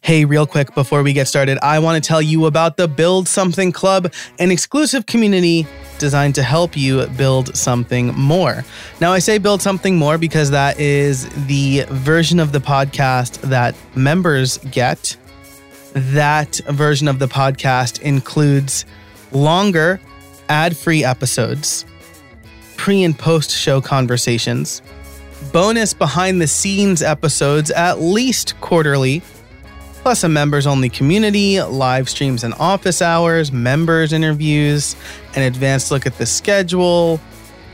Hey, real quick before we get started, I want to tell you about the Build Something Club, an exclusive community designed to help you build something more. Now, I say build something more because that is the version of the podcast that members get. That version of the podcast includes longer, ad free episodes, pre and post show conversations, bonus behind the scenes episodes at least quarterly plus a members only community, live streams and office hours, members interviews, an advanced look at the schedule,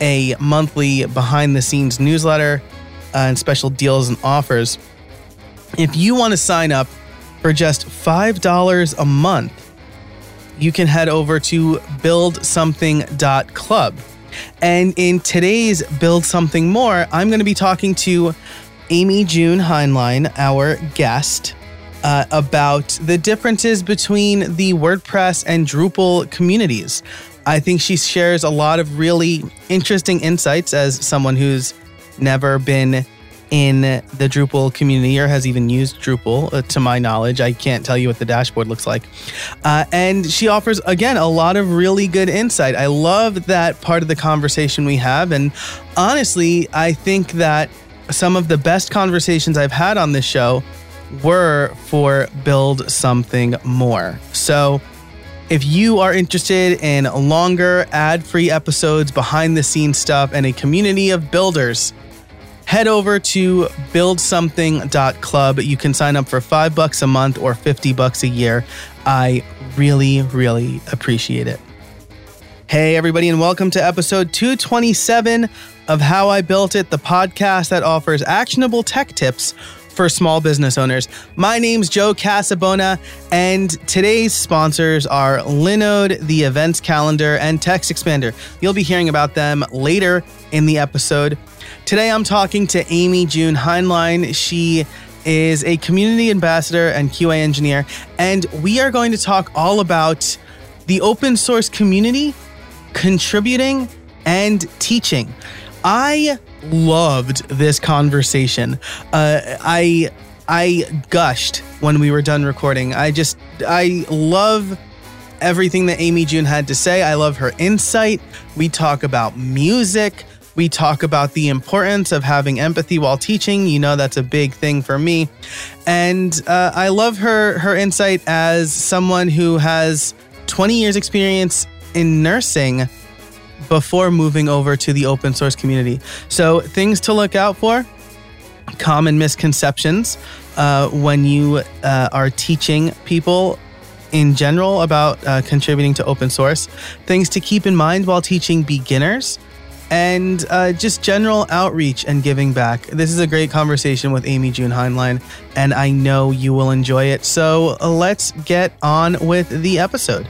a monthly behind the scenes newsletter, uh, and special deals and offers. If you want to sign up for just $5 a month, you can head over to buildsomething.club. And in today's Build Something More, I'm going to be talking to Amy June Hineline, our guest uh, about the differences between the WordPress and Drupal communities. I think she shares a lot of really interesting insights as someone who's never been in the Drupal community or has even used Drupal, uh, to my knowledge. I can't tell you what the dashboard looks like. Uh, and she offers, again, a lot of really good insight. I love that part of the conversation we have. And honestly, I think that some of the best conversations I've had on this show were for Build Something More. So, if you are interested in longer ad free episodes, behind the scenes stuff, and a community of builders, head over to buildsomething.club. You can sign up for five bucks a month or 50 bucks a year. I really, really appreciate it. Hey, everybody, and welcome to episode 227 of How I Built It, the podcast that offers actionable tech tips for small business owners. My name's Joe Casabona, and today's sponsors are Linode, the events calendar, and Text Expander. You'll be hearing about them later in the episode. Today, I'm talking to Amy June Hineline. She is a community ambassador and QA engineer, and we are going to talk all about the open source community, contributing, and teaching. I loved this conversation. Uh, I I gushed when we were done recording. I just I love everything that Amy June had to say. I love her insight. We talk about music. We talk about the importance of having empathy while teaching. You know that's a big thing for me, and uh, I love her her insight as someone who has 20 years experience in nursing before moving over to the open source community. So, things to look out for common misconceptions uh, when you uh, are teaching people in general about uh, contributing to open source, things to keep in mind while teaching beginners. And uh, just general outreach and giving back. This is a great conversation with Amy June Hineline, and I know you will enjoy it. So let's get on with the episode.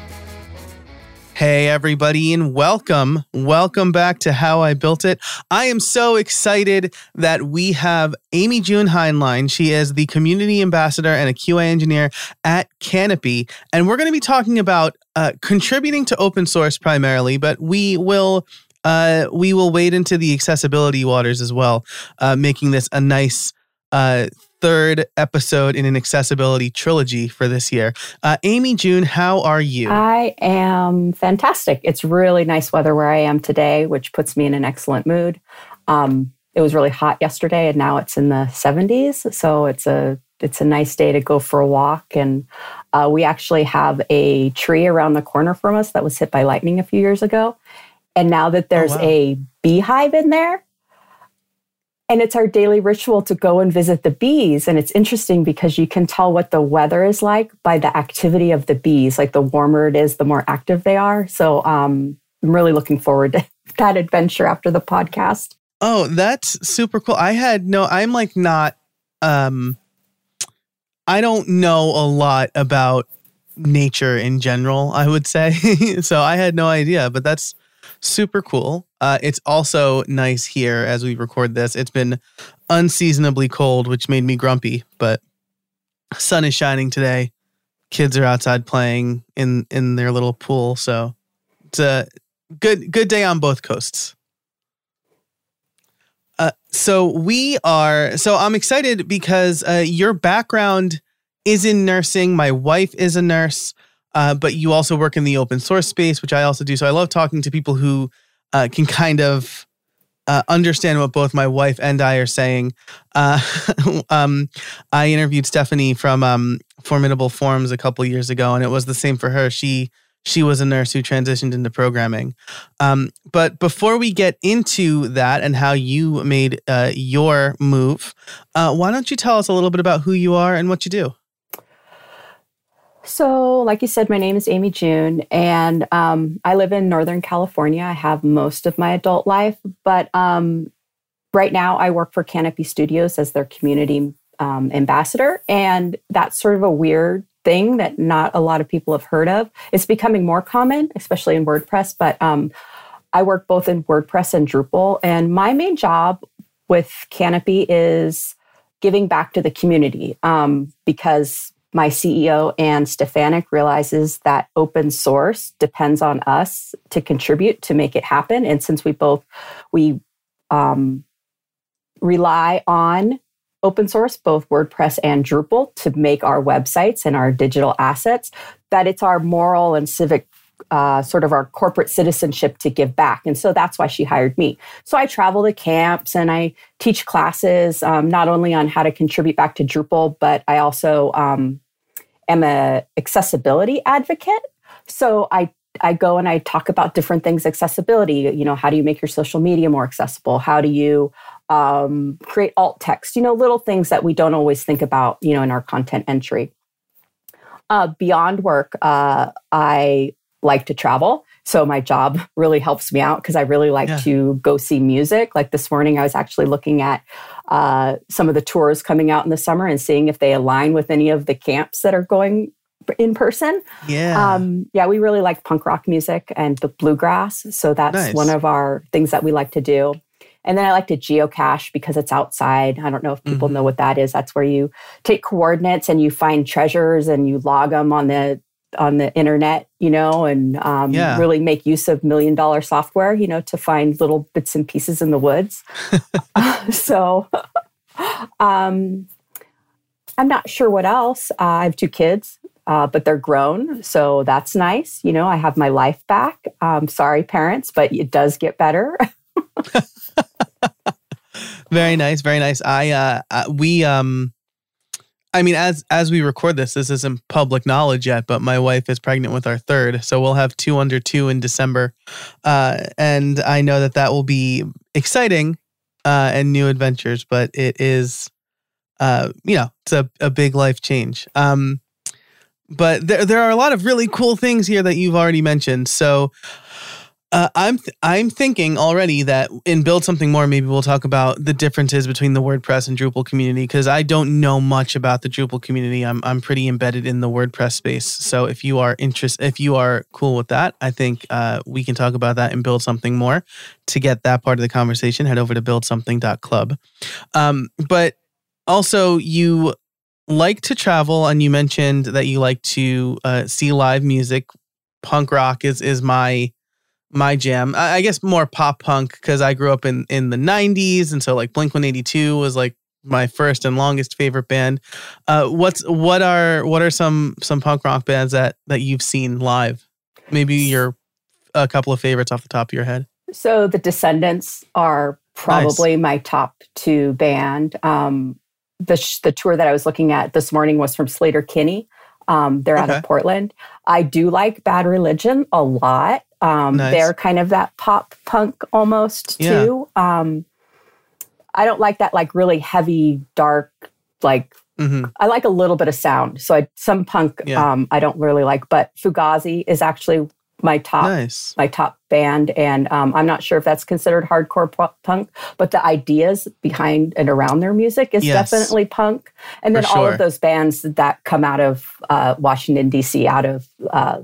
Hey, everybody, and welcome. Welcome back to How I Built It. I am so excited that we have Amy June Hineline. She is the community ambassador and a QA engineer at Kanopi. And we're going to be talking about uh, contributing to open source primarily, but we will. Uh, we will wade into the accessibility waters as well, uh, making this a nice uh, third episode in an accessibility trilogy for this year. Uh, Amy June, how are you? I am fantastic. It's really nice weather where I am today, which puts me in an excellent mood. Um, it was really hot yesterday, and now it's in the 70s, so it's a it's a nice day to go for a walk. And uh, we actually have a tree around the corner from us that was hit by lightning a few years ago. And now that there's oh, wow. a beehive in there, and it's our daily ritual to go and visit the bees. And it's interesting because you can tell what the weather is like by the activity of the bees. Like the warmer it is, the more active they are. So um, I'm really looking forward to that adventure after the podcast. Oh, that's super cool. I had no, I'm like not, um, I don't know a lot about nature in general, I would say. so I had no idea, but that's super cool. Uh, it's also nice here as we record this. It's been unseasonably cold, which made me grumpy, but sun is shining today. Kids are outside playing in in their little pool, so it's a good good day on both coasts. Uh, so we are. So I'm excited because uh, your background is in nursing. My wife is a nurse, uh, but you also work in the open source space, which I also do. So I love talking to people who uh, can kind of uh, understand what both my wife and I are saying. Uh, um, I interviewed Stephanie from um, Formidable Forms a couple years ago, and it was the same for her. She she was a nurse who transitioned into programming. Um, but before we get into that and how you made uh, your move, uh, why don't you tell us a little bit about who you are and what you do? So, like you said, my name is Amy June, and um, I live in Northern California. I have most of my adult life, but um, right now I work for Kanopi Studios as their community um, ambassador. And that's sort of a weird thing that not a lot of people have heard of. It's becoming more common, especially in WordPress, but um, I work both in WordPress and Drupal. And my main job with Kanopi is giving back to the community um, because my CEO, Anne Stefanyk, realizes that open source depends on us to contribute to make it happen. And since we both we um, rely on open source, both WordPress and Drupal, to make our websites and our digital assets, that it's our moral and civic uh, sort of our corporate citizenship to give back. And so that's why she hired me. So I travel to camps and I teach classes, um, not only on how to contribute back to Drupal, but I also um, am a accessibility advocate. So I I go and I talk about different things accessibility. You know, how do you make your social media more accessible? How do you um, create alt text? You know, little things that we don't always think about. You know, in our content entry. Uh, beyond work, uh, I like to travel. So my job really helps me out because I really like yeah. to go see music. Like this morning, I was actually looking at uh, some of the tours coming out in the summer and seeing if they align with any of the camps that are going in person. Yeah. Um, yeah, we really like punk rock music and the bluegrass. So that's nice. one of our things that we like to do. And then I like to geocache because it's outside. I don't know if people mm-hmm. know what that is. That's where you take coordinates and you find treasures and you log them on the on the internet, you know, and um, yeah. really make use of million dollar software, you know, to find little bits and pieces in the woods. so um, I'm not sure what else. Uh, I have two kids, uh, but they're grown. So that's nice. You know, I have my life back. Um, sorry, parents, but it does get better. very nice. Very nice. I, uh, uh we, um, I mean, as as we record this, this isn't public knowledge yet, but my wife is pregnant with our third, so we'll have two under two in December, uh, and I know that that will be exciting uh, and new adventures. But it is, uh, you know, it's a, a big life change. Um, but there there are a lot of really cool things here that you've already mentioned. So uh, I'm th- I'm thinking already that in build something more, maybe we'll talk about the differences between the WordPress and Drupal community because I don't know much about the Drupal community. I'm I'm pretty embedded in the WordPress space. So if you are interested, if you are cool with that, I think uh, we can talk about that and build something more. To get that part of the conversation, head over to buildsomething.club. Um, but also, you like to travel, and you mentioned that you like to uh, see live music. Punk rock is is my my jam. I, guess more pop punk because I grew up in in the '90s, and so like Blink 182 was like my first and longest favorite band. Uh, what's what are what are some some punk rock bands that that you've seen live? Maybe your a couple of favorites off the top of your head. So the Descendents are probably nice. my top two band. Um, the sh- the tour that I was looking at this morning was from Sleater-Kinney. Um, they're okay. out of Portland. I do like Bad Religion a lot. Um, nice. They're kind of that pop punk almost yeah. too. Um, I don't like that like really heavy, dark, like mm-hmm. I like a little bit of sound. So I, some punk yeah. um, I don't really like, but Fugazi is actually my top nice. my top band, and um, I'm not sure if that's considered hardcore punk, but the ideas behind and around their music is yes. definitely punk. And then all of those bands that come out of uh, Washington D.C., out of uh,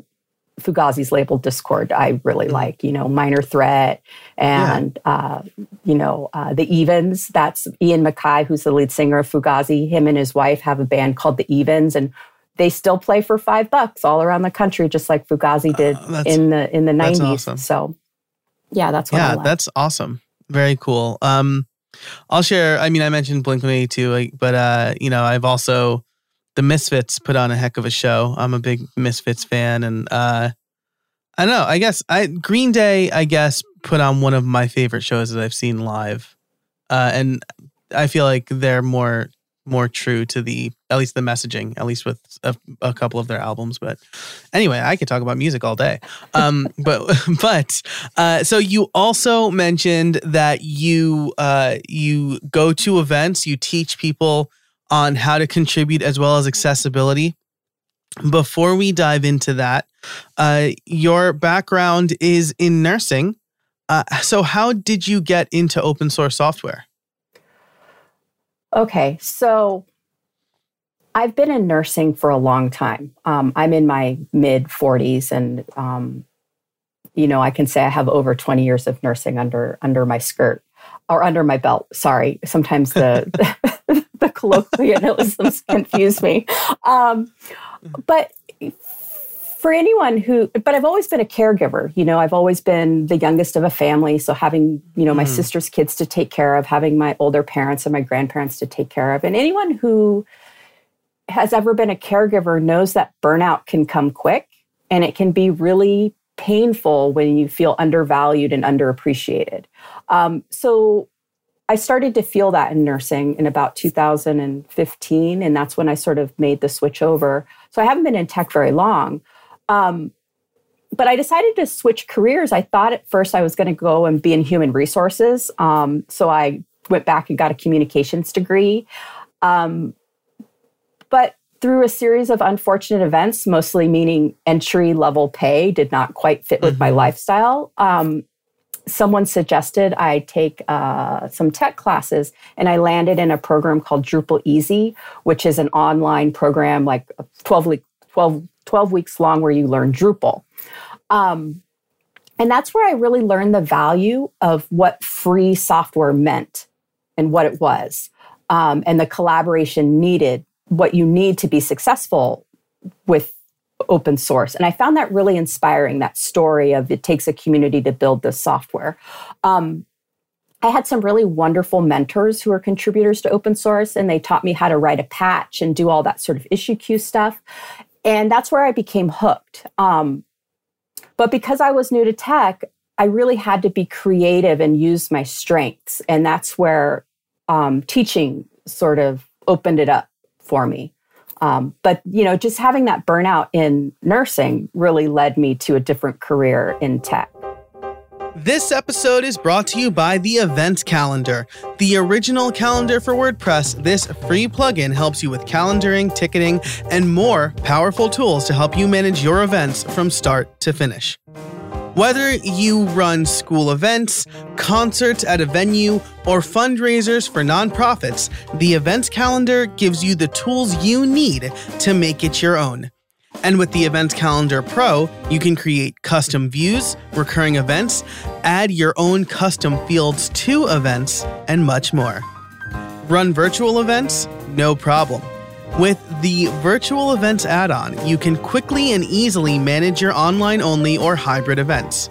Fugazi's label Dischord I really mm-hmm. like, you know, Minor Threat and, yeah. uh, you know, uh, The Evens. That's Ian MacKaye, who's the lead singer of Fugazi. Him and his wife have a band called The Evens, and they still play for five bucks all around the country, just like Fugazi uh, did uh, in the in the nineties. Awesome. So, yeah, that's what yeah, that's awesome. Very cool. Um, I'll share. I mean, I mentioned Blink One Eighty Two, but uh, you know, I've also the Misfits put on a heck of a show. I'm a big Misfits fan, and uh, I don't know. I guess I Green Day. I guess put on one of my favorite shows that I've seen live, uh, and I feel like they're more more true to the at least the messaging at least with a, a, couple of their albums but anyway i could talk about music all day um but but uh so you also mentioned that you uh you go to events you teach people on how to contribute as well as accessibility before we dive into that uh your background is in nursing uh so how did you get into open source software Okay, so I've been in nursing for a long time. Um, I'm in my mid 40s, and um, you know, I can say I have over 20 years of nursing under under my skirt or under my belt. Sorry, sometimes the the colloquialisms confuse me. Um, but for anyone who but i've always been a caregiver you know i've always been the youngest of a family so having you know my mm. sister's kids to take care of having my older parents and my grandparents to take care of and anyone who has ever been a caregiver knows that burnout can come quick and it can be really painful when you feel undervalued and underappreciated um, so I started to feel that in nursing in about 2015, and that's when I sort of made the switch over. So I haven't been in tech very long, um, but I decided to switch careers. I thought at first I was going to go and be in human resources. Um, so I went back and got a communications degree. Um, but through a series of unfortunate events, mostly meaning entry level pay did not quite fit with mm-hmm. my lifestyle. Um, someone suggested I take uh, some tech classes, and I landed in a program called Drupal Easy, which is an online program, like 12 week, 12 12 weeks long where you learn Drupal. Um, and that's where I really learned the value of what free software meant and what it was, um, and the collaboration needed, what you need to be successful with open source. And I found that really inspiring that story of it takes a community to build this software. Um, I had some really wonderful mentors who are contributors to open source, and they taught me how to write a patch and do all that sort of issue queue stuff. And that's where I became hooked. Um, but because I was new to tech, I really had to be creative and use my strengths. And that's where um, teaching sort of opened it up for me. Um, but you know, just having that burnout in nursing really led me to a different career in tech. This episode is brought to you by the Event Calendar. The original calendar for WordPress, this free plugin helps you with calendaring, ticketing, and more powerful tools to help you manage your events from start to finish. Whether you run school events, concerts at a venue, or fundraisers for nonprofits, the Events Calendar gives you the tools you need to make it your own. And with the Events Calendar Pro, you can create custom views, recurring events, add your own custom fields to events, and much more. Run virtual events? No problem. With the Virtual Events add on, you can quickly and easily manage your online only or hybrid events.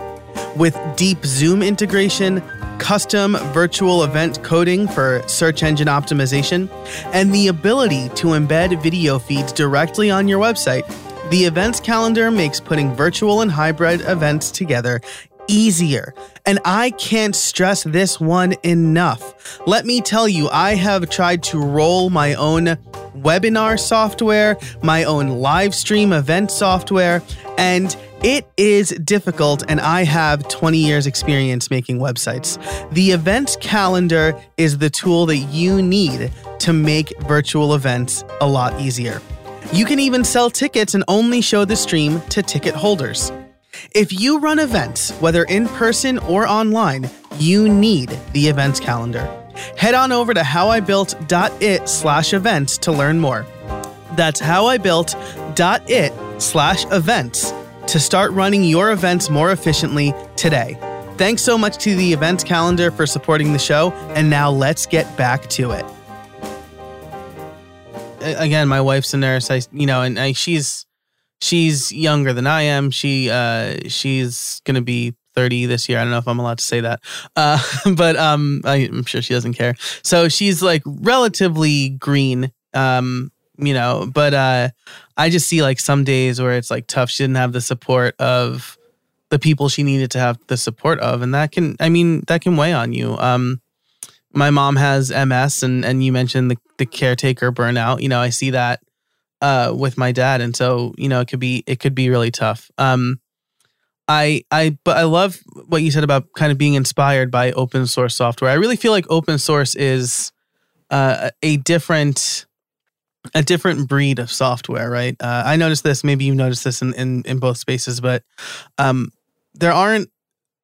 With deep Zoom integration, custom virtual event coding for search engine optimization, and the ability to embed video feeds directly on your website, the events calendar makes putting virtual and hybrid events together easier. And I can't stress this one enough. Let me tell you, I have tried to roll my own webinar software, my own live stream event software, and it is difficult, and I have 20 years' experience making websites. The event calendar is the tool that you need to make virtual events a lot easier. You can even sell tickets and only show the stream to ticket holders. If you run events, whether in person or online, you need the events calendar. Head on over to howibuilt.it slash events to learn more. That's howibuilt.it slash events to start running your events more efficiently today. Thanks so much to the events calendar for supporting the show, and now let's get back to it again, my wife's a nurse. I, you know, and I, she's she's younger than I am. She uh she's gonna be 30 this year. I don't know if I'm allowed to say that, uh, but um, I, am sure she doesn't care. So she's like relatively green, um, you know. But uh, I just see like some days where it's like tough. She didn't have the support of the people she needed to have the support of, and that can, I mean, that can weigh on you. Um, my mom has MS, and and you mentioned the the caretaker burnout. You know, I see that uh, with my dad, and so you know it could be it could be really tough. Um, I I but I love what you said about kind of being inspired by open source software. I really feel like open source is uh, a different a different breed of software, right? Uh, I noticed this. Maybe you noticed this in in, in both spaces, but um, there aren't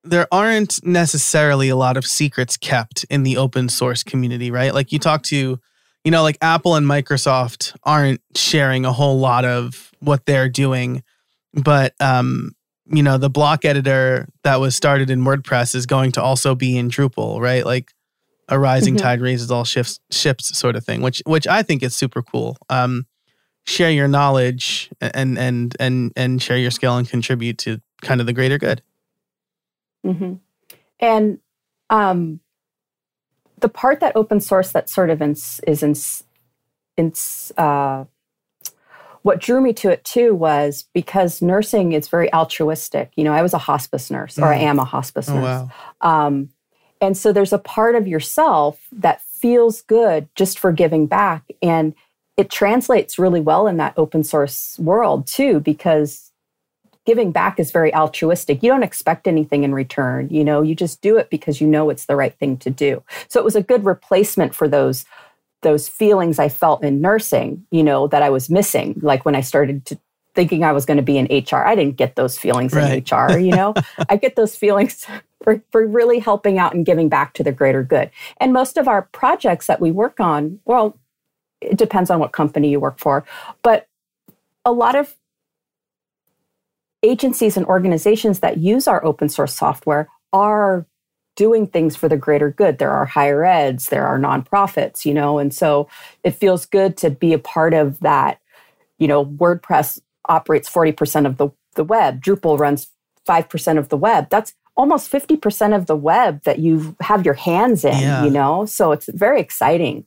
there aren't necessarily a lot of secrets kept in the open source community, right? Like you talk to, you know, like Apple and Microsoft aren't sharing a whole lot of what they're doing, but um, you know, the block editor that was started in WordPress is going to also be in Drupal, right? Like a rising mm-hmm. tide raises all shifts ships sort of thing, which which I think is super cool. Um, share your knowledge and and and and share your skill and contribute to kind of the greater good. Mm-hmm. And um, the part that open source that sort of ins, is in, in uh, what drew me to it too was because nursing is very altruistic. You know, I was a hospice nurse, mm. or I mm. am a hospice oh, nurse. Wow. Um, and so there's a part of yourself that feels good just for giving back. And it translates really well in that open source world too, because giving back is very altruistic. You don't expect anything in return. You know, you just do it because you know it's the right thing to do. So it was a good replacement for those those feelings I felt in nursing, you know, that I was missing. Like when I started to thinking I was going to be in HR, I didn't get those feelings right. in HR, you know. I get those feelings for, for really helping out and giving back to the greater good. And most of our projects that we work on, well, it depends on what company you work for, but a lot of agencies and organizations that use our open source software are doing things for the greater good. There are higher eds, there are nonprofits, you know, and so it feels good to be a part of that. You know, WordPress operates 40% of the, the web, Drupal runs 5% of the web. That's almost 50% of the web that you have your hands in, yeah. you know? So it's very exciting.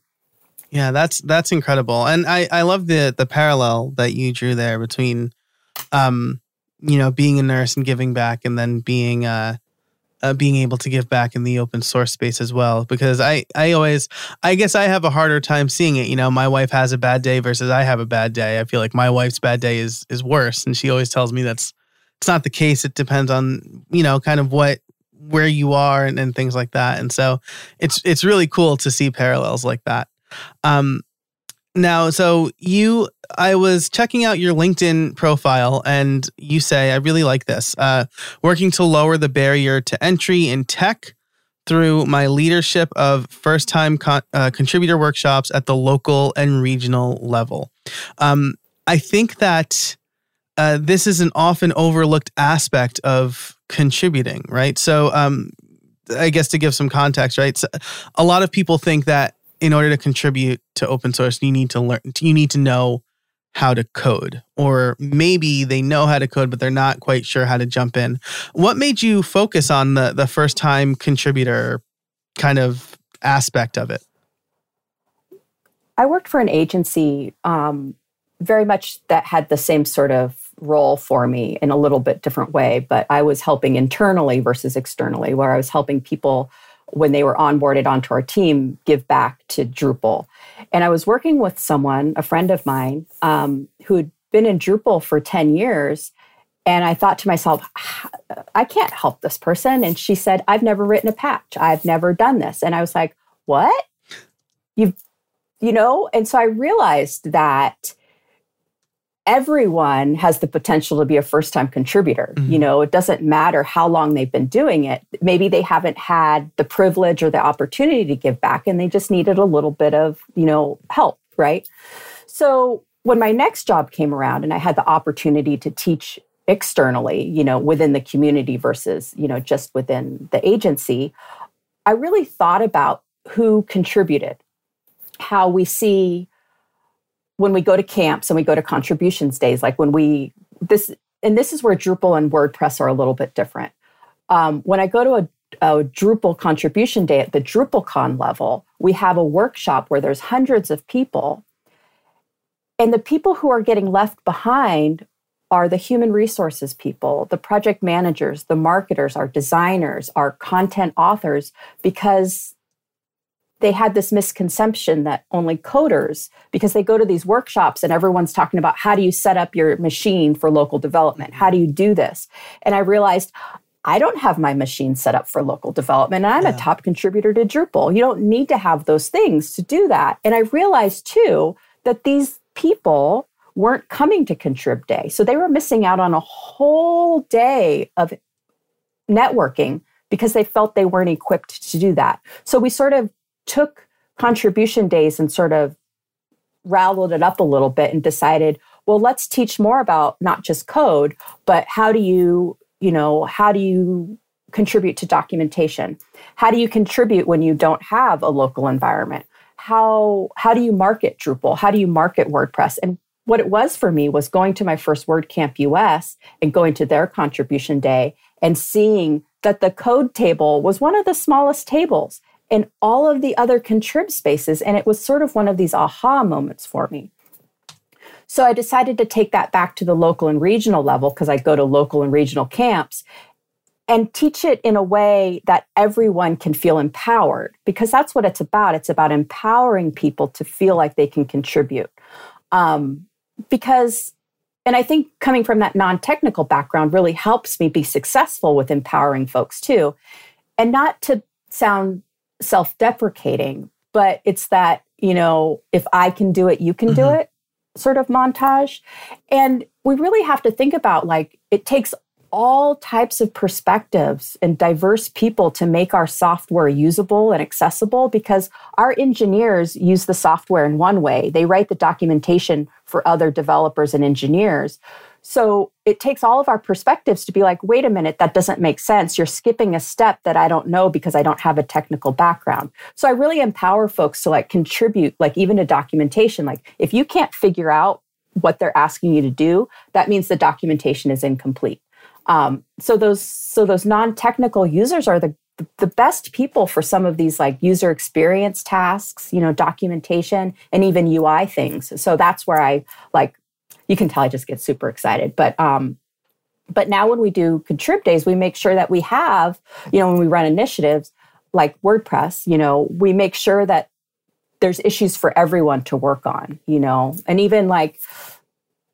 Yeah, that's that's incredible. And I I love the the parallel that you drew there between um you know, being a nurse and giving back, and then being uh, uh, being able to give back in the open source space as well. Because I I always I guess I have a harder time seeing it. You know, my wife has a bad day versus I have a bad day. I feel like my wife's bad day is is worse, and she always tells me that's it's not the case. It depends on you know kind of what where you are and, and things like that. And so it's it's really cool to see parallels like that. Um, now, so you, I was checking out your LinkedIn profile, and you say, I really like this. Uh, working to lower the barrier to entry in tech through my leadership of first time con- uh, contributor workshops at the local and regional level. Um, I think that uh, this is an often overlooked aspect of contributing, right? So, um, I guess to give some context, right? So a lot of people think that in order to contribute to open source, you need to learn, you need to know how to code, or maybe they know how to code, but they're not quite sure how to jump in. What made you focus on the the first time contributor kind of aspect of it? I worked for an agency um, very much that had the same sort of role for me in a little bit different way, but I was helping internally versus externally, where I was helping people when they were onboarded onto our team, give back to Drupal. And I was working with someone, a friend of mine, um, who had been in Drupal for 10 years. And I thought to myself, I can't help this person. And she said, I've never written a patch. I've never done this. And I was like, what? You've, you know? And so I realized that everyone has the potential to be a first time contributor. Mm-hmm. You know, it doesn't matter how long they've been doing it. Maybe they haven't had the privilege or the opportunity to give back and they just needed a little bit of, you know, help, right? So when my next job came around and I had the opportunity to teach externally, you know, within the community versus, you know, just within the agency, I really thought about who contributed, how we see when we go to camps and we go to contributions days, like when we this and this is where Drupal and WordPress are a little bit different. Um, when I go to a a Drupal contribution day at the DrupalCon level, we have a workshop where there's hundreds of people. And the people who are getting left behind are the human resources people, the project managers, the marketers, our designers, our content authors, because they had this misconception that only coders, because they go to these workshops and everyone's talking about how do you set up your machine for local development? How do you do this? And I realized I don't have my machine set up for local development. And I'm yeah. a top contributor to Drupal. You don't need to have those things to do that. And I realized too that these people weren't coming to Contrib Day. So they were missing out on a whole day of networking because they felt they weren't equipped to do that. So we sort of took contribution days and sort of rallied it up a little bit and decided, well, let's teach more about not just code, but how do you you know, how do you contribute to documentation? How do you contribute when you don't have a local environment? How how do you market Drupal? How do you market WordPress? And what it was for me was going to my first WordCamp US and going to their contribution day and seeing that the code table was one of the smallest tables in all of the other contrib spaces. And it was sort of one of these aha moments for me. So I decided to take that back to the local and regional level because I go to local and regional camps and teach it in a way that everyone can feel empowered because that's what it's about. It's about empowering people to feel like they can contribute. Um, because, and I think coming from that non technical background really helps me be successful with empowering folks too. And not to sound self deprecating, but it's that, you know, if I can do it, you can mm-hmm. do it sort of montage. And we really have to think about like it takes all types of perspectives and diverse people to make our software usable and accessible because our engineers use the software in one way. They write the documentation for other developers and engineers. So it takes all of our perspectives to be like, wait a minute, that doesn't make sense. You're skipping a step that I don't know because I don't have a technical background. So I really empower folks to like contribute, like even to documentation. Like if you can't figure out what they're asking you to do, that means the documentation is incomplete. Um, so those so those non-technical users are the the best people for some of these like user experience tasks, you know, documentation and even UI things. So that's where I like you can tell I just get super excited. But um, but now when we do contrib days, we make sure that we have, you know, when we run initiatives like WordPress, you know, we make sure that there's issues for everyone to work on, you know, and even like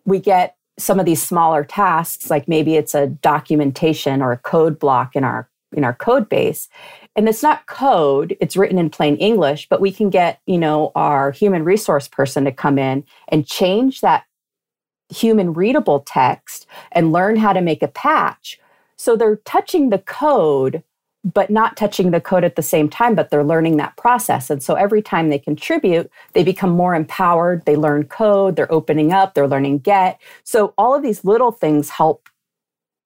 we get some of these smaller tasks, like maybe it's a documentation or a code block in our in our code base. And it's not code, it's written in plain English, but we can get, you know, our human resource person to come in and change that human readable text and learn how to make a patch. So they're touching the code, but not touching the code at the same time, but they're learning that process. And so every time they contribute, they become more empowered. They learn code, they're opening up, they're learning Git. So all of these little things help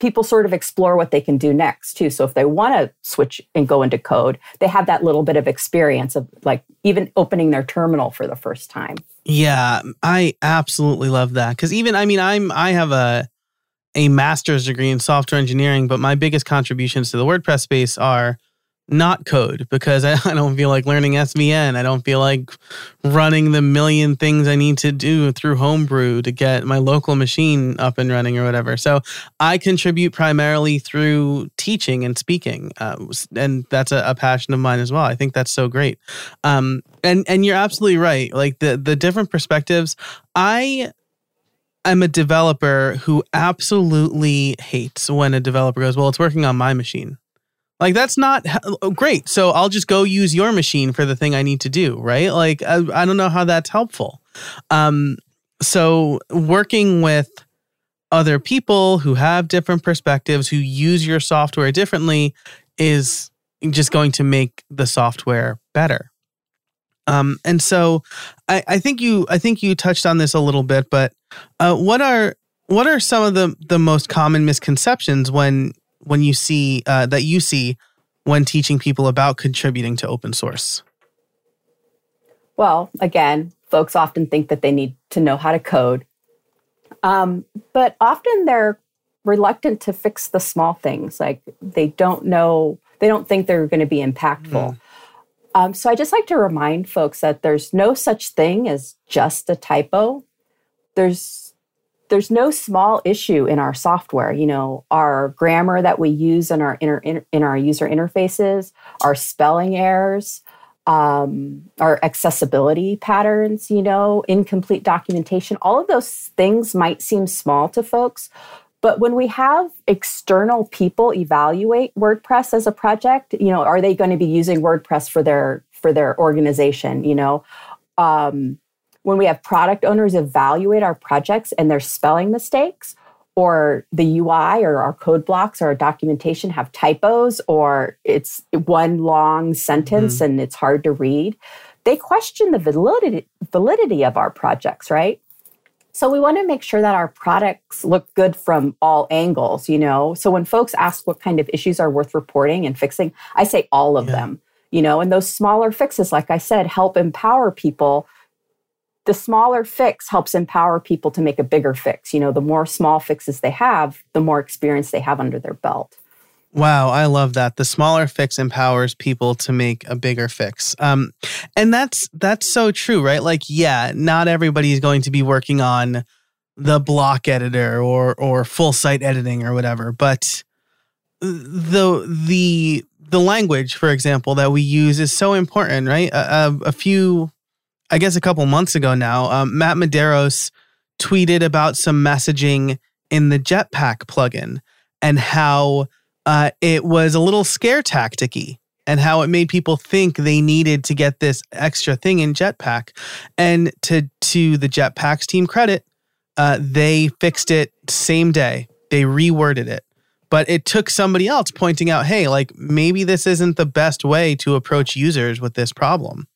people sort of explore what they can do next too. So if they want to switch and go into code, they have that little bit of experience of like even opening their terminal for the first time. Yeah, I absolutely love that cuz even I mean I'm I have a a master's degree in software engineering, but my biggest contributions to the WordPress space are not code because I, I, don't feel like learning SVN. I don't feel like running the million things I need to do through Homebrew to get my local machine up and running or whatever. So I contribute primarily through teaching and speaking, uh, and that's a, a, passion of mine as well. I think that's so great. Um, and and you're absolutely right. Like the the different perspectives. I I'm a developer who absolutely hates when a developer goes, "Well, it's working on my machine." Like that's not oh, great. So I'll just go use your machine for the thing I need to do, right? Like I, I don't know how that's helpful. Um, so working with other people who have different perspectives, who use your software differently, is just going to make the software better. Um, and so I, I think you I think you touched on this a little bit, but uh, what are what are some of the the most common misconceptions when when you see uh, that you see when teaching people about contributing to open source? Well, again, folks often think that they need to know how to code, um, but often they're reluctant to fix the small things. Like they don't know, they don't think they're going to be impactful. Mm. Um, so I just like to remind folks that there's no such thing as just a typo. There's there's no small issue in our software. You know, our grammar that we use in our inter, in, in our user interfaces, our spelling errors, um, our accessibility patterns, you know, incomplete documentation, all of those things might seem small to folks. But when we have external people evaluate WordPress as a project, you know, are they going to be using WordPress for their for their organization? You know, um, when we have product owners evaluate our projects and their spelling mistakes, or the UI or our code blocks or our documentation have typos, or it's one long sentence mm-hmm. and it's hard to read, they question the validity, validity of our projects, right? So we want to make sure that our products look good from all angles, you know. So when folks ask what kind of issues are worth reporting and fixing, I say all of yeah. them, you know, and those smaller fixes, like I said, help empower people the smaller fix helps empower people to make a bigger fix. You know, the more small fixes they have, the more experience they have under their belt. Wow, I love that. The smaller fix empowers people to make a bigger fix. Um, and that's that's so true, right? Like, yeah, not everybody is going to be working on the block editor or or full site editing or whatever, but the the the language, for example, that we use is so important, right? A, a few I guess a couple months ago now, um, Matt Medeiros tweeted about some messaging in the Jetpack plugin and how uh, it was a little scare tacticy and how it made people think they needed to get this extra thing in Jetpack. And to to the Jetpack's team credit, uh, they fixed it same day. They reworded it. But it took somebody else pointing out, hey, like maybe this isn't the best way to approach users with this problem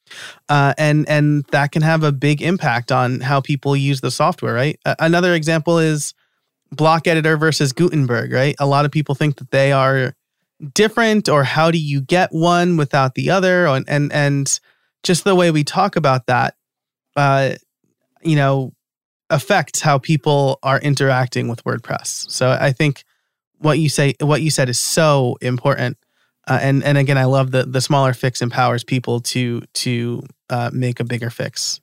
uh, and and that can have a big impact on how people use the software. Right. Another example is Block Editor versus Gutenberg. Right. A lot of people think that they are different, or how do you get one without the other? And and and just the way we talk about that, uh, you know, affects how people are interacting with WordPress. So I think what you say, what you said, is so important. Uh, and and again, I love the the smaller fix empowers people to to uh, make a bigger fix.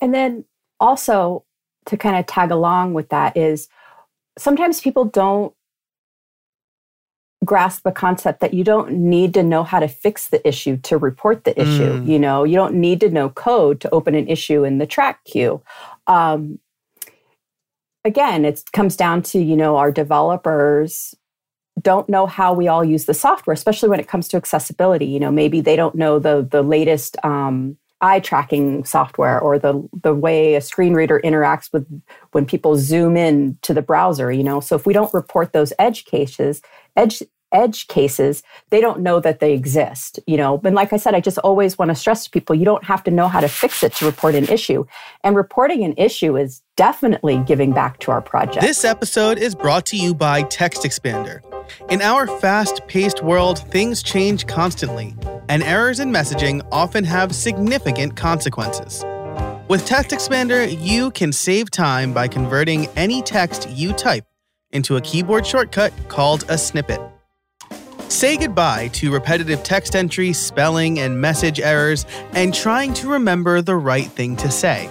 And then also to kind of tag along with that is sometimes people don't grasp the concept that you don't need to know how to fix the issue to report the issue. Mm. You know, you don't need to know code to open an issue in the Trac queue. Um, again, it comes down to you know our developers don't know how we all use the software, especially when it comes to accessibility. You know, maybe they don't know the the latest um, eye tracking software or the the way a screen reader interacts with when people zoom in to the browser. You know, so if we don't report those edge cases, edge edge cases, they don't know that they exist, you know. But like I said, I just always want to stress to people you don't have to know how to fix it to report an issue. And reporting an issue is definitely giving back to our project. This episode is brought to you by Text Expander. In our fast paced world, things change constantly, and errors in messaging often have significant consequences. With Text Expander, you can save time by converting any text you type into a keyboard shortcut called a snippet. Say goodbye to repetitive text entry, spelling, and message errors, and trying to remember the right thing to say.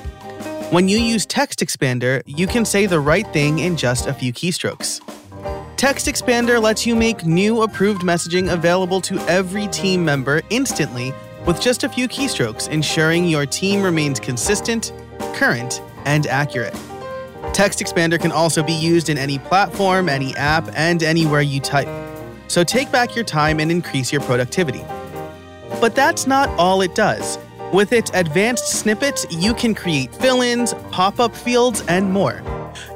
When you use Text Expander, you can say the right thing in just a few keystrokes. Text Expander lets you make new approved messaging available to every team member instantly with just a few keystrokes, ensuring your team remains consistent, current, and accurate. Text Expander can also be used in any platform, any app, and anywhere you type. So take back your time and increase your productivity. But that's not all it does. With its advanced snippets, you can create fill ins, pop up fields, and more.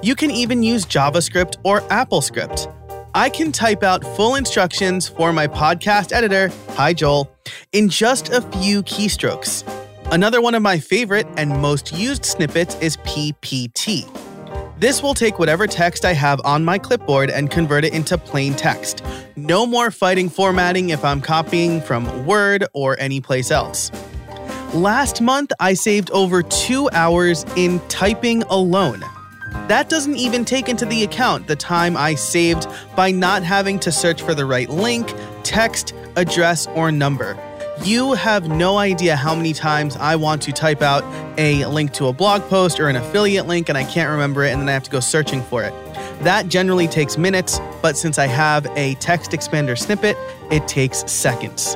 You can even use JavaScript or AppleScript. I can type out full instructions for my podcast editor, hi Joel, in just a few keystrokes. Another one of my favorite and most used snippets is PPT. This will take whatever text I have on my clipboard and convert it into plain text. No more fighting formatting if I'm copying from Word or anyplace else. Last month, I saved over two hours in typing alone. That doesn't even take into the account the time I saved by not having to search for the right link, text, address, or number. You have no idea how many times I want to type out a link to a blog post or an affiliate link and I can't remember it and then I have to go searching for it. That generally takes minutes, but since I have a text expander snippet, it takes seconds.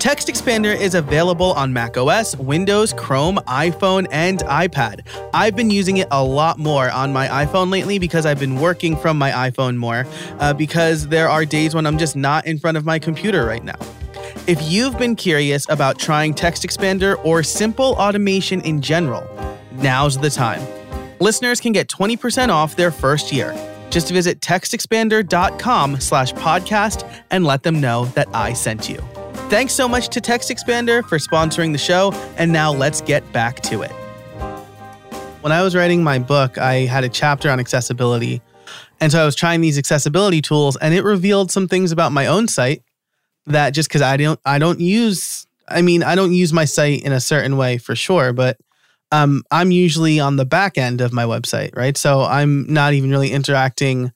Text Expander is available on macOS, Windows, Chrome, iPhone, and iPad. I've been using it a lot more on my iPhone lately because I've been working from my iPhone more, uh, because there are days when I'm just not in front of my computer right now. If you've been curious about trying Text Expander or simple automation in general, now's the time. Listeners can get 20% off their first year. Just visit textexpander.com slash podcast and let them know that I sent you. Thanks so much to Text Expander for sponsoring the show, and now let's get back to it. When I was writing my book, I had a chapter on accessibility. And so I was trying these accessibility tools, and it revealed some things about my own site that just because I don't I don't use I mean I don't use my site in a certain way for sure, but um, I'm usually on the back end of my website, right? So I'm not even really interacting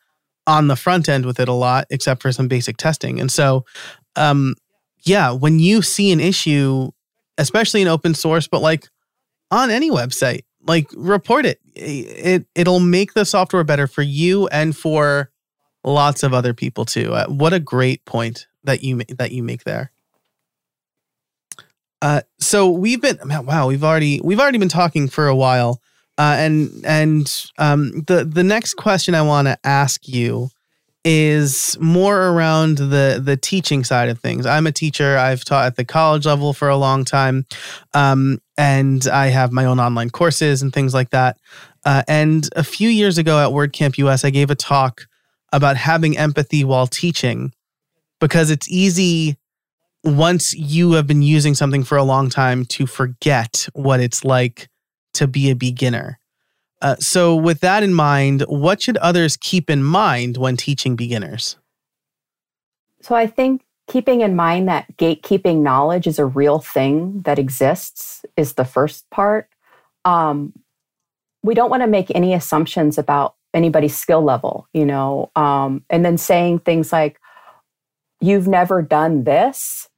on the front end with it a lot, except for some basic testing. And so um, yeah, when you see an issue, especially in open source, but like on any website, like report it. It it'll make the software better for you and for lots of other people too. Uh, what a great point that you that you make there. Uh, so we've been wow, we've already we've already been talking for a while, uh, and and um, the the next question I want to ask you is more around the the teaching side of things. I'm a teacher. I've taught at the college level for a long time, um, and I have my own online courses and things like that. Uh, and a few years ago at WordCamp US, I gave a talk about having empathy while teaching because it's easy once you have been using something for a long time to forget what it's like to be a beginner. Uh, so, with that in mind, what should others keep in mind when teaching beginners? So, I think keeping in mind that gatekeeping knowledge is a real thing that exists is the first part. Um, we don't want to make any assumptions about anybody's skill level, you know, um, and then saying things like, you've never done this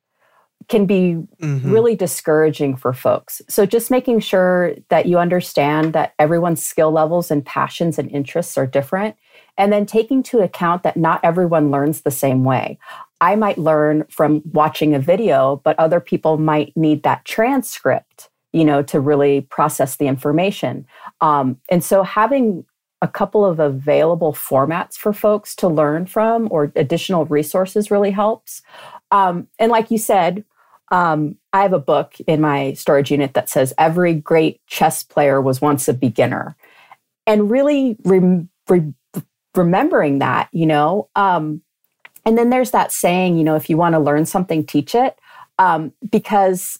can be mm-hmm. really discouraging for folks. So, just making sure that you understand that everyone's skill levels and passions and interests are different, and then taking to account that not everyone learns the same way. I might learn from watching a video, but other people might need that transcript, you know, to really process the information. Um, and so, having a couple of available formats for folks to learn from or additional resources really helps. Um, and like you said, um, I have a book in my storage unit that says every great chess player was once a beginner. And really re- re- remembering that, you know, um, and then there's that saying, you know, if you want to learn something, teach it. Um, because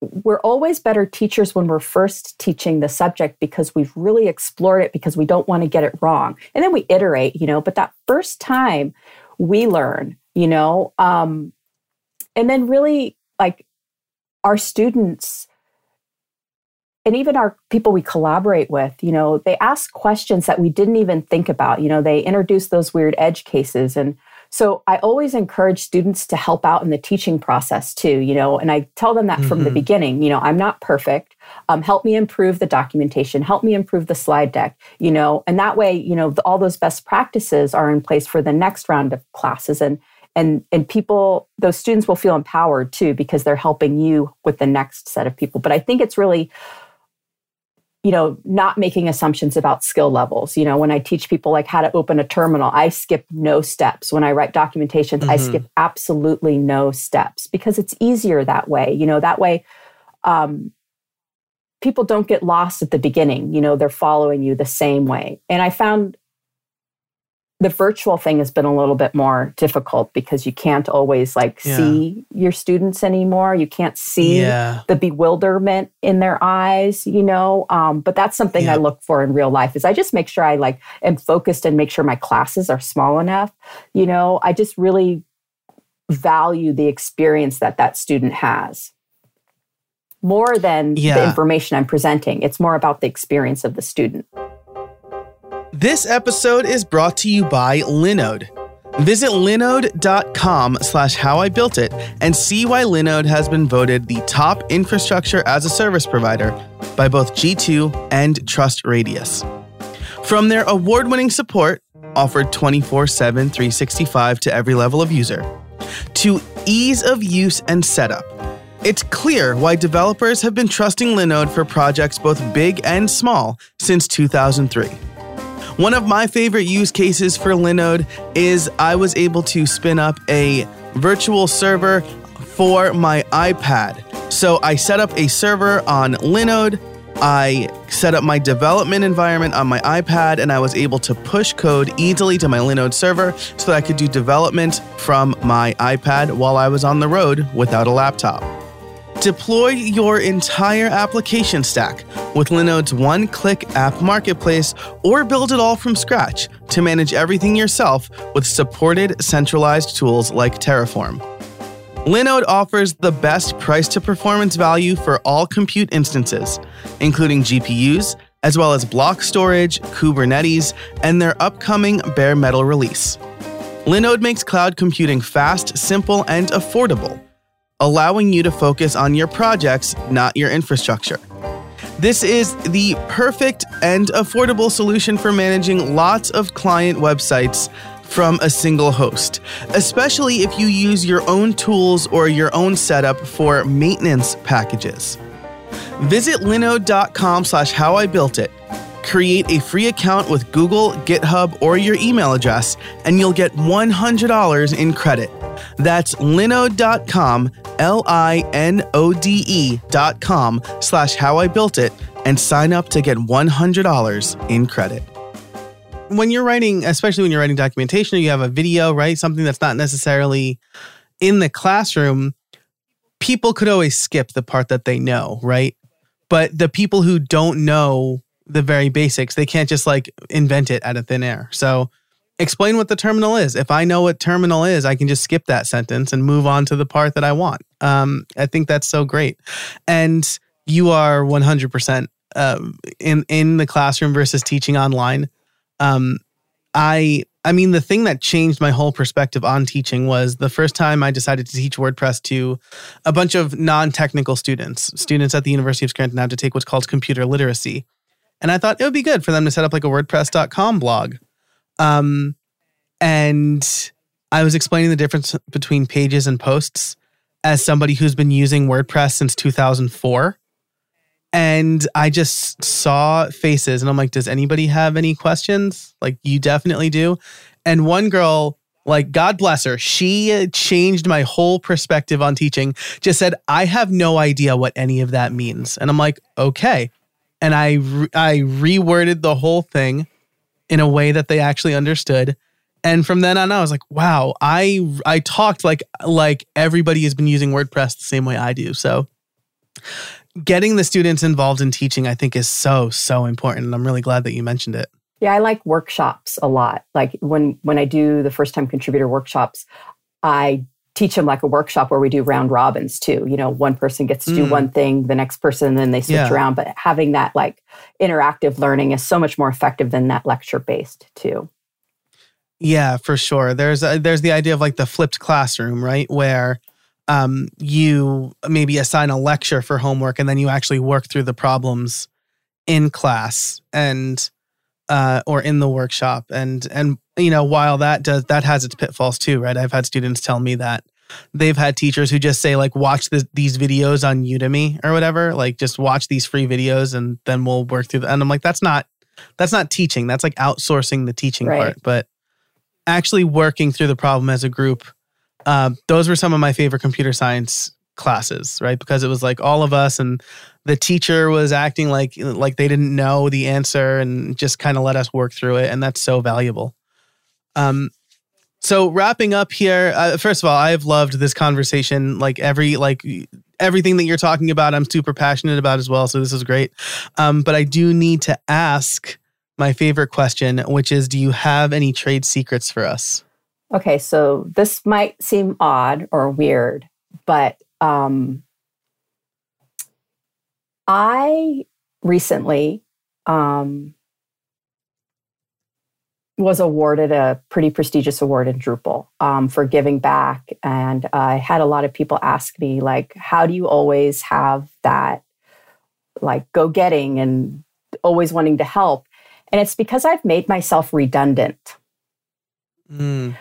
we're always better teachers when we're first teaching the subject because we've really explored it because we don't want to get it wrong. And then we iterate, you know, but that first time we learn, you know, um, and then really like our students and even our people we collaborate with, you know, they ask questions that we didn't even think about. You know, they introduce those weird edge cases. And so I always encourage students to help out in the teaching process too, you know, and I tell them that mm-hmm. from the mm-hmm. beginning, you know, I'm not perfect. Um, help me improve the documentation, help me improve the slide deck, you know, and that way, you know, all those best practices are in place for the next round of classes. And and and people those students will feel empowered too because they're helping you with the next set of people but i think it's really you know not making assumptions about skill levels. You know when i teach people like how to open a terminal i skip no steps. When i write documentations mm-hmm. i skip absolutely no steps because it's easier that way. You know that way um, people don't get lost at the beginning. You know they're following you the same way. And i found the virtual thing has been a little bit more difficult because you can't always like yeah. see your students anymore you can't see yeah. the bewilderment in their eyes you know um, but that's something yeah. i look for in real life is i just make sure i like am focused and make sure my classes are small enough you know i just really value the experience that that student has more than the information i'm presenting it's more about the experience of the student This episode is brought to you by Linode. Visit linode.com slash how I built it and see why Linode has been voted the top infrastructure as a service provider by both G2 and TrustRadius. From their award winning support, offered 24 7, 365 to every level of user, to ease of use and setup, it's clear why developers have been trusting Linode for projects both big and small since 2003. One of my favorite use cases for Linode is I was able to spin up a virtual server for my iPad. So I set up a server on Linode. I set up my development environment on my iPad and I was able to push code easily to my Linode server so that I could do development from my iPad while I was on the road without a laptop. Deploy your entire application stack with Linode's one click app marketplace or build it all from scratch to manage everything yourself with supported centralized tools like Terraform. Linode offers the best price to performance value for all compute instances, including GPUs, as well as block storage, Kubernetes, and their upcoming bare metal release. Linode makes cloud computing fast, simple, and affordable allowing you to focus on your projects, not your infrastructure. This is the perfect and affordable solution for managing lots of client websites from a single host, especially if you use your own tools or your own setup for maintenance packages. Visit linode.com slash how I built it. Create a free account with Google, GitHub, or your email address, and you'll get $100 in credit. That's linode.com, L I N O D E.com slash how I built it, and sign up to get $100 in credit. When you're writing, especially when you're writing documentation, or you have a video, right? Something that's not necessarily in the classroom, people could always skip the part that they know, right? But the people who don't know the very basics, they can't just like invent it out of thin air. So explain what the terminal is. If I know what terminal is, I can just skip that sentence and move on to the part that I want. Um, I think that's so great. And you are 100% uh, in in the classroom versus teaching online. Um, I I mean the thing that changed my whole perspective on teaching was the first time I decided to teach WordPress to a bunch of non-technical students. Students at the University of Scranton have to take what's called computer literacy. And I thought it would be good for them to set up like a WordPress.com blog um, and I was explaining the difference between pages and posts as somebody who's been using WordPress since 2004. And I just saw faces and I'm like, does anybody have any questions? Like, you definitely do. And one girl, like, God bless her, she changed my whole perspective on teaching. Just said, I have no idea what any of that means. And I'm like, okay. And I, re- I reworded the whole thing in a way that they actually understood. And from then on, I was like, wow, I I talked like like everybody has been using WordPress the same way I do. So getting the students involved in teaching, I think, is so, so important. And I'm really glad that you mentioned it. Yeah, I like workshops a lot. Like when when I do the first time contributor workshops, I teach them like a workshop where we do round robins too. You know, one person gets to do mm. one thing, the next person, then they switch yeah. around. But having that like interactive learning is so much more effective than that lecture based too. Yeah, for sure. There's a, there's the idea of like the flipped classroom, right? Where um, you maybe assign a lecture for homework and then you actually work through the problems in class and uh, or in the workshop. And and you know while that does that has its pitfalls too right? I've had students tell me that they've had teachers who just say like watch the, these videos on udemy or whatever like just watch these free videos and then we'll work through them and i'm like that's not that's not teaching. That's like outsourcing the teaching right. part but actually working through the problem as a group uh, those were some of my favorite computer science classes right? Because it was like all of us and the teacher was acting like like they didn't know the answer and just kind of let us work through it and that's so valuable. Um so wrapping up here uh, first of all i've loved this conversation like every like everything that you're talking about i'm super passionate about as well so this is great. Um but i do need to ask my favorite question which is do you have any trade secrets for us? Okay so this might seem odd or weird but um I recently um, was awarded a pretty prestigious award in Drupal um, for giving back. And I had a lot of people ask me, like, how do you always have that, like, go getting and always wanting to help? And it's because I've made myself redundant. Mm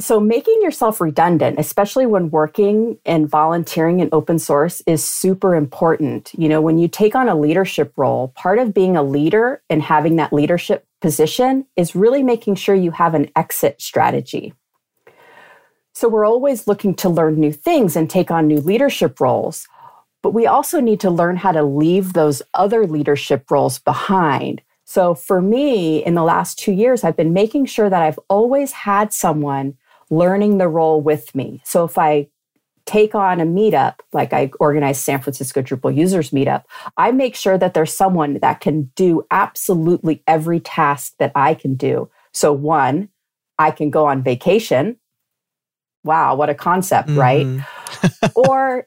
so making yourself redundant especially when working and volunteering in open source is super important. You know when you take on a leadership role part of being a leader and having that leadership position is really making sure you have an exit strategy. So we're always looking to learn new things and take on new leadership roles but we also need to learn how to leave those other leadership roles behind. So for me in the last 2 years I've been making sure that I've always had someone learning the role with me. So if I take on a meetup, like I organize San Francisco Drupal Users Meetup, I make sure that there's someone that can do absolutely every task that I can do. So, one, I can go on vacation. Wow, what a concept, mm-hmm. right? or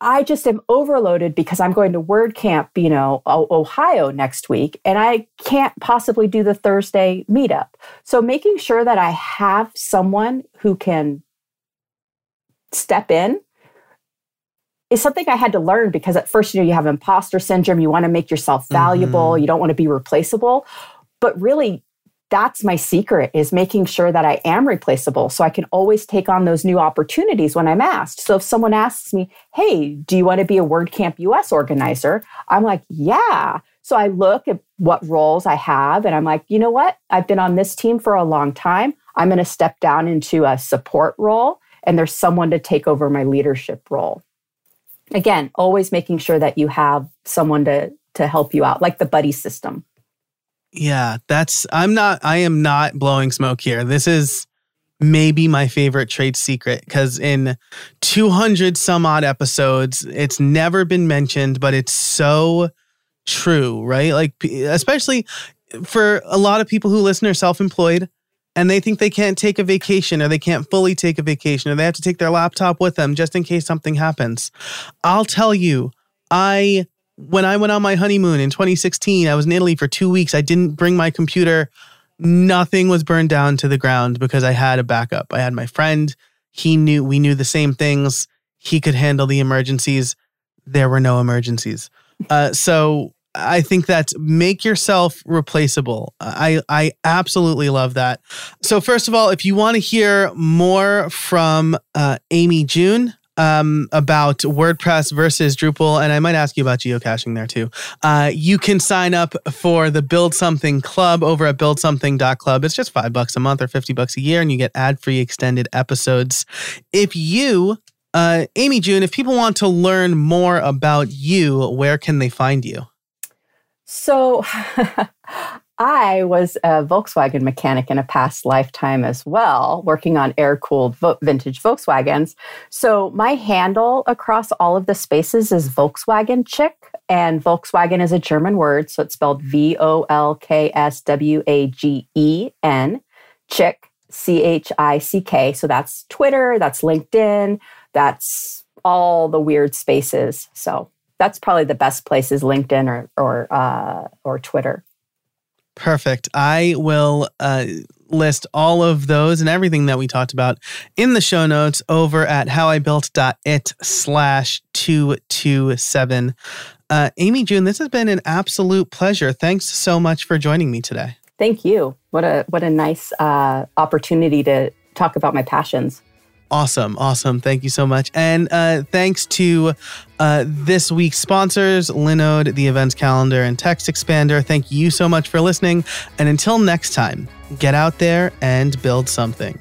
I just am overloaded because I'm going to WordCamp, you know, Ohio next week, and I can't possibly do the Thursday meetup. So making sure that I have someone who can step in is something I had to learn because at first, you know, you have imposter syndrome, you want to make yourself valuable, mm-hmm. you don't want to be replaceable. But really, that's my secret is making sure that I am replaceable so I can always take on those new opportunities when I'm asked. So if someone asks me, "Hey, do you want to be a WordCamp US organizer?" I'm like, "Yeah." So I look at what roles I have and I'm like, "You know what? I've been on this team for a long time. I'm going to step down into a support role and there's someone to take over my leadership role." Again, always making sure that you have someone to to help you out, like the buddy system. Yeah, that's I'm not I am not blowing smoke here. This is maybe my favorite trade secret because in 200 some odd episodes, it's never been mentioned, but it's so true, right? Like, especially for a lot of people who listen are self employed and they think they can't take a vacation or they can't fully take a vacation or they have to take their laptop with them just in case something happens. I'll tell you, I when I went on my honeymoon in 2016, I was in Italy for two weeks. I didn't bring my computer. Nothing was burned down to the ground because I had a backup. I had my friend. He knew we knew the same things. He could handle the emergencies. There were no emergencies. Uh, so I think that make yourself replaceable. I I absolutely love that. So first of all, if you want to hear more from uh, Amy June, um, about WordPress versus Drupal, and I might ask you about geocaching there too. Uh, you can sign up for the Build Something Club over at buildsomething.club. It's just five bucks a month or 50 bucks a year, and you get ad free extended episodes. If you, uh, Amy June, if people want to learn more about you, where can they find you? So I was a Volkswagen mechanic in a past lifetime as well, working on air cooled vo- vintage Volkswagens. So my handle across all of the spaces is Volkswagen Chick, and Volkswagen is a German word, so it's spelled V O L K S W A G E N, Chick, C H I C K. So that's Twitter, that's LinkedIn, that's all the weird spaces. So that's probably the best places, LinkedIn or or uh, or Twitter. Perfect. I will uh, list all of those and everything that we talked about in the show notes over at howibuilt.it slash 227. Uh, Amy June, this has been an absolute pleasure. Thanks so much for joining me today. Thank you. What a what a nice uh, opportunity to talk about my passions. Awesome. Awesome. Thank you so much. And uh, thanks to uh, this week's sponsors, Linode, the events calendar, and Text Expander. Thank you so much for listening. And until next time, get out there and build something.